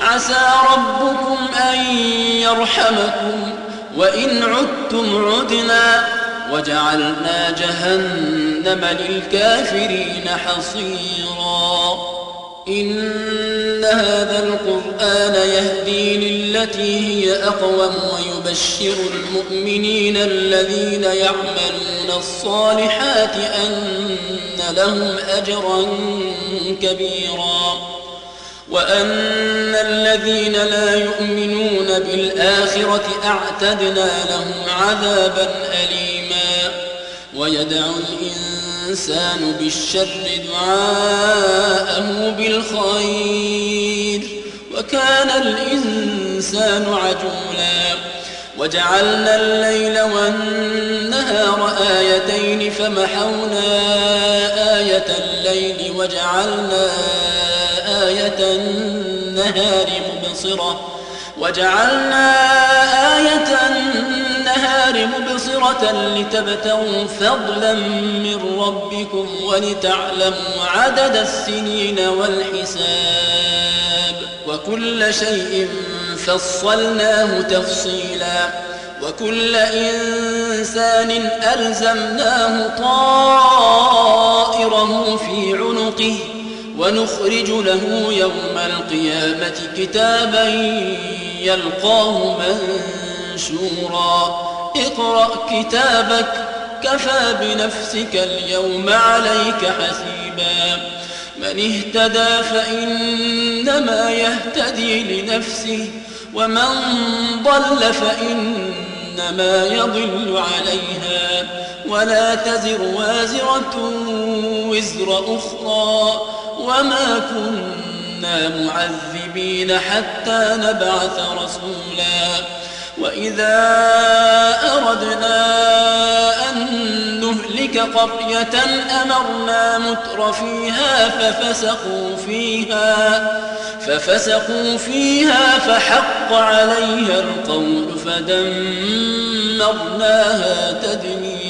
عسى ربكم أن يرحمكم وإن عدتم عدنا وجعلنا جهنم للكافرين حصيرا. إن هذا القرآن يهدي للتي هي أقوم ويبشر المؤمنين الذين يعملون الصالحات أن لهم أجرا كبيرا. وأن الذين لا يؤمنون بالآخرة أعتدنا لهم عذابا أليما. ويدعو الإنسان بالشر دعاءه بالخير. وكان الإنسان عجولا. وجعلنا الليل والنهار آيتين فمحونا آية الليل وجعلنا النهار مبصرة. وجعلنا آية النهار مبصرة لتبتغوا فضلا من ربكم ولتعلموا عدد السنين والحساب. وكل شيء فصلناه تفصيلا. وكل إنسان ألزمناه طائره في عنقه. ونخرج له يوم القيامة كتابا يلقاه منشورا. اقرأ كتابك كفى بنفسك اليوم عليك حسيبا. من اهتدى فإنما يهتدي لنفسه ومن ضل فإنما يضل عليها. ولا تزر وازرة وزر أخرى. وما كنا معذبين حتى نبعث رسولا. وإذا أردنا أن نهلك قرية أمرنا متر فيها ففسقوا فيها ففسقوا فيها فحق عليها القول فدمرناها تدميرا.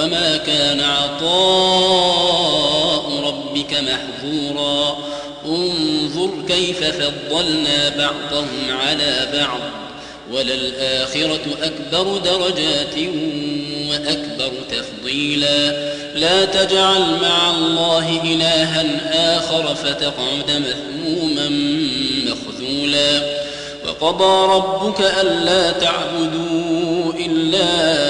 وما كان عطاء ربك محظورا انظر كيف فضلنا بعضهم على بعض وللآخرة أكبر درجات وأكبر تفضيلا لا تجعل مع الله إلها آخر فتقعد مثموما مخذولا وقضى ربك ألا تعبدوا إلا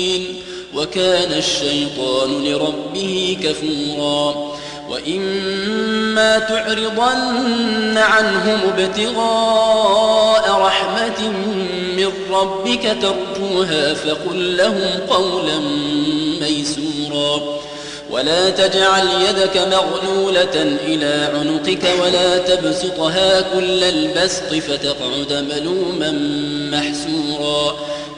وكان الشيطان لربه كفورا. وإما تعرضن عنهم ابتغاء رحمة من ربك ترجوها فقل لهم قولا ميسورا. ولا تجعل يدك مغلولة إلى عنقك ولا تبسطها كل البسط فتقعد ملوما محسورا.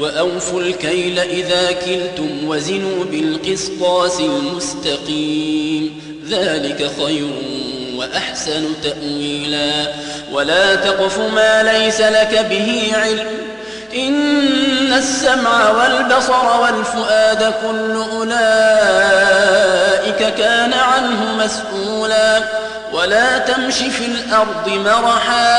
وأوفوا الكيل إذا كلتم وزنوا بالقسطاس المستقيم. ذلك خير وأحسن تأويلا. ولا تقف ما ليس لك به علم. إن السمع والبصر والفؤاد كل أولئك كان عنه مسؤولا. ولا تمش في الأرض مرحا.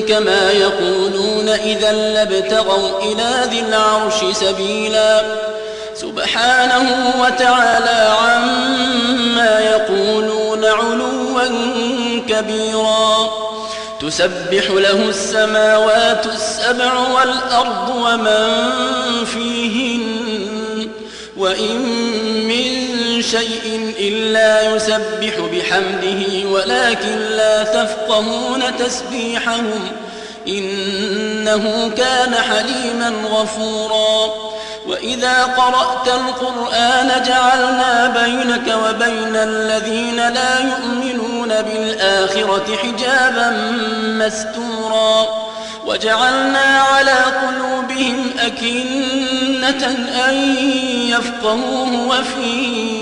كما يقولون إذا لابتغوا إلى ذي العرش سبيلا. سبحانه وتعالى عما يقولون علوا كبيرا. تسبح له السماوات السبع والأرض ومن فيهن. وإن شيء إلا يسبح بحمده ولكن لا تفقهون تسبيحهم. إنه كان حليما غفورا. وإذا قرأت القرآن جعلنا بينك وبين الذين لا يؤمنون بالآخرة حجابا مستورا. وجعلنا على قلوبهم أكنة أن يفقهوه وفي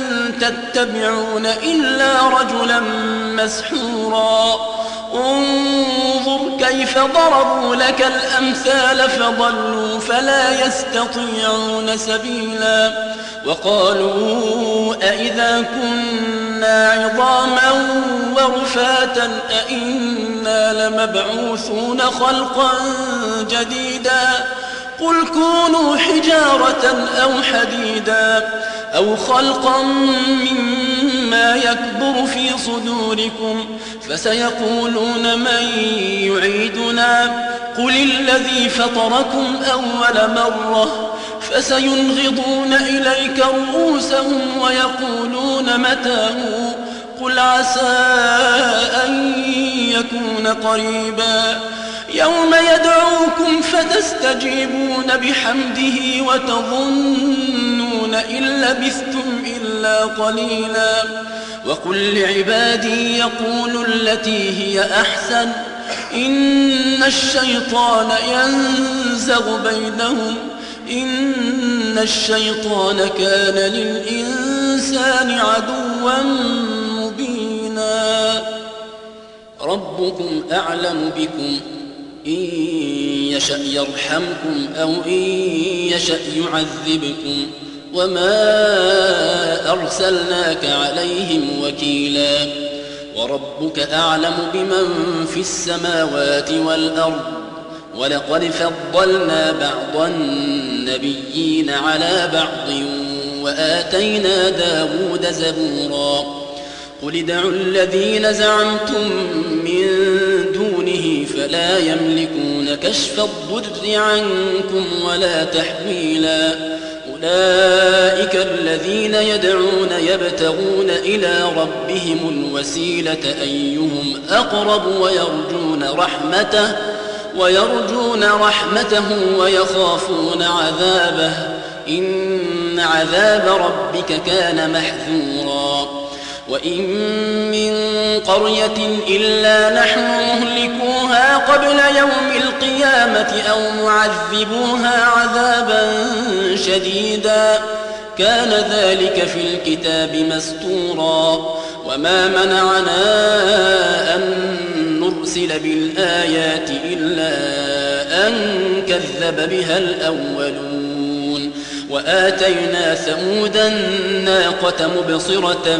تتبعون إلا رجلا مسحورا. انظر كيف ضربوا لك الأمثال فضلوا فلا يستطيعون سبيلا. وقالوا أئذا كنا عظاما ورفاتا أئنا لمبعوثون خلقا جديدا. قل كونوا حجارة أو حديدا أو خلقا مما يكبر في صدوركم فسيقولون من يعيدنا قل الذي فطركم أول مرة فسينغضون إليك رؤوسهم ويقولون متاه قل عسى أن يكون قريبا يوم يدعوكم فتستجيبون بحمده وتظنون إن لبثتم إلا قليلا. وقل لعبادي يقول التي هي أحسن. إن الشيطان ينزغ بينهم. إن الشيطان كان للإنسان عدوا مبينا. ربكم أعلم بكم. إن يشأ يرحمكم أو إن يشأ يعذبكم وما أرسلناك عليهم وكيلا وربك أعلم بمن في السماوات والأرض ولقد فضلنا بعض النبيين على بعض وآتينا داود زبورا قل ادعوا الذين زعمتم من دونه فلا يملكون كشف الضر عنكم ولا تحويلا. أولئك الذين يدعون يبتغون إلى ربهم الوسيلة أيهم أقرب ويرجون رحمته ويرجون رحمته ويخافون عذابه. إن عذاب ربك كان محذورا. وإن من قرية إلا نحن مهلكوها قبل يوم القيامة أو معذبوها عذابا شديدا كان ذلك في الكتاب مستورا وما منعنا أن نرسل بالآيات إلا أن كذب بها الأولون وآتينا ثمود الناقة مبصرة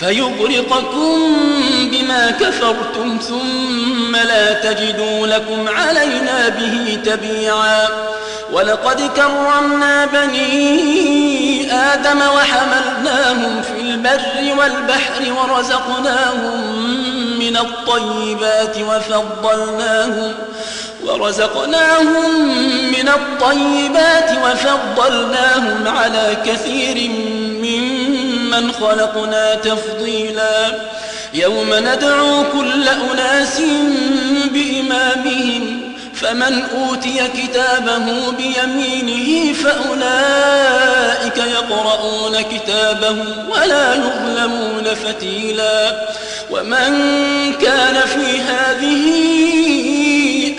فيغرقكم بما كفرتم ثم لا تجدوا لكم علينا به تبيعا. ولقد كرمنا بني آدم وحملناهم في البر والبحر ورزقناهم من الطيبات وفضلناهم ورزقناهم من الطيبات وفضلناهم على كثير ممن خلقنا تفضيلا. يوم ندعو كل أناس بإمامهم فمن أوتي كتابه بيمينه فأولئك يقرؤون كتابه ولا يظلمون فتيلا. ومن كان في هذه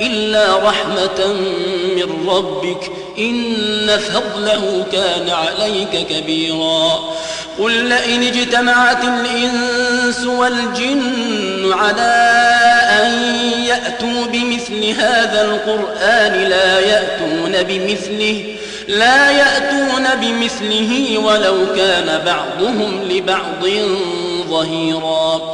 إلا رحمة من ربك إن فضله كان عليك كبيرا. قل لئن اجتمعت الإنس والجن على أن يأتوا بمثل هذا القرآن لا يأتون بمثله لا يأتون بمثله ولو كان بعضهم لبعض ظهيرا.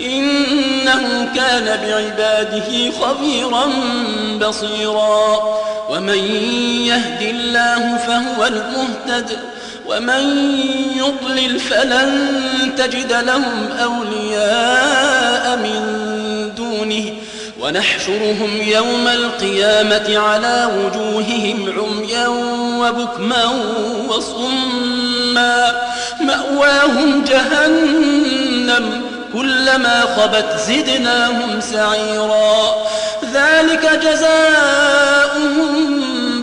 إنه كان بعباده خبيرا بصيرا. ومن يهد الله فهو المهتد ومن يضلل فلن تجد لهم أولياء من دونه. ونحشرهم يوم القيامة على وجوههم عميا وبكما وصما. مأواهم جهنم. كلما خبت زدناهم سعيرا. ذلك جزاؤهم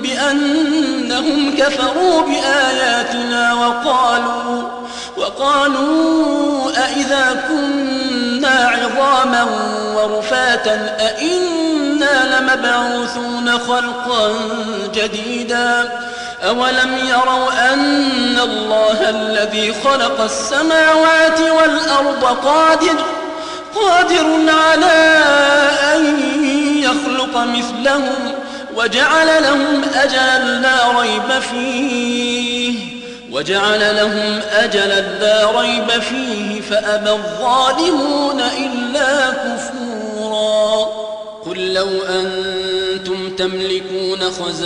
بأنهم كفروا بآياتنا وقالوا وقالوا أئذا كنا عظاما ورفاتا أئنا لمبعوثون خلقا جديدا أولم يروا أن الله الذي خلق السماوات والأرض قادر قادر على أن يخلق مثلهم وجعل لهم أجلا لا ريب فيه وجعل لهم أجلا لا ريب فيه فأبى الظالمون إلا كفورا قل لو أنتم تملكون خزائن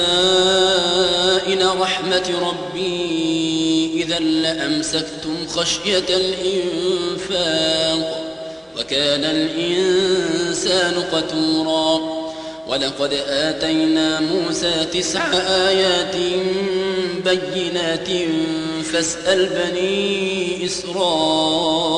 رحمة ربي إذا لأمسكتم خشية الإنفاق وكان الإنسان قتورا. ولقد آتينا موسى تسع آيات بينات فاسأل بني إسرائيل.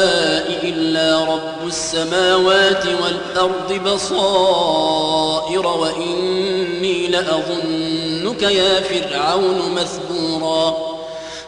السماوات والأرض بصائر وإني لأظنك يا فرعون مثبورا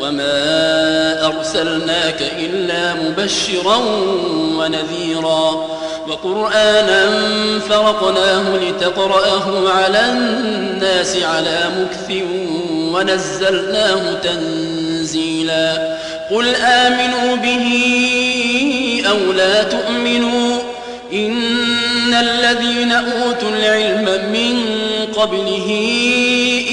وما أرسلناك إلا مبشرا ونذيرا وقرآنا فرقناه لتقرأه على الناس على مكث ونزلناه تنزيلا قل آمنوا به أو لا تؤمنوا إن الذين أوتوا العلم من قبله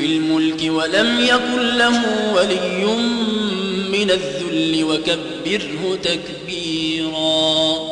في الملك ولم يكن له ولي من الذل وكبره تكبيراً.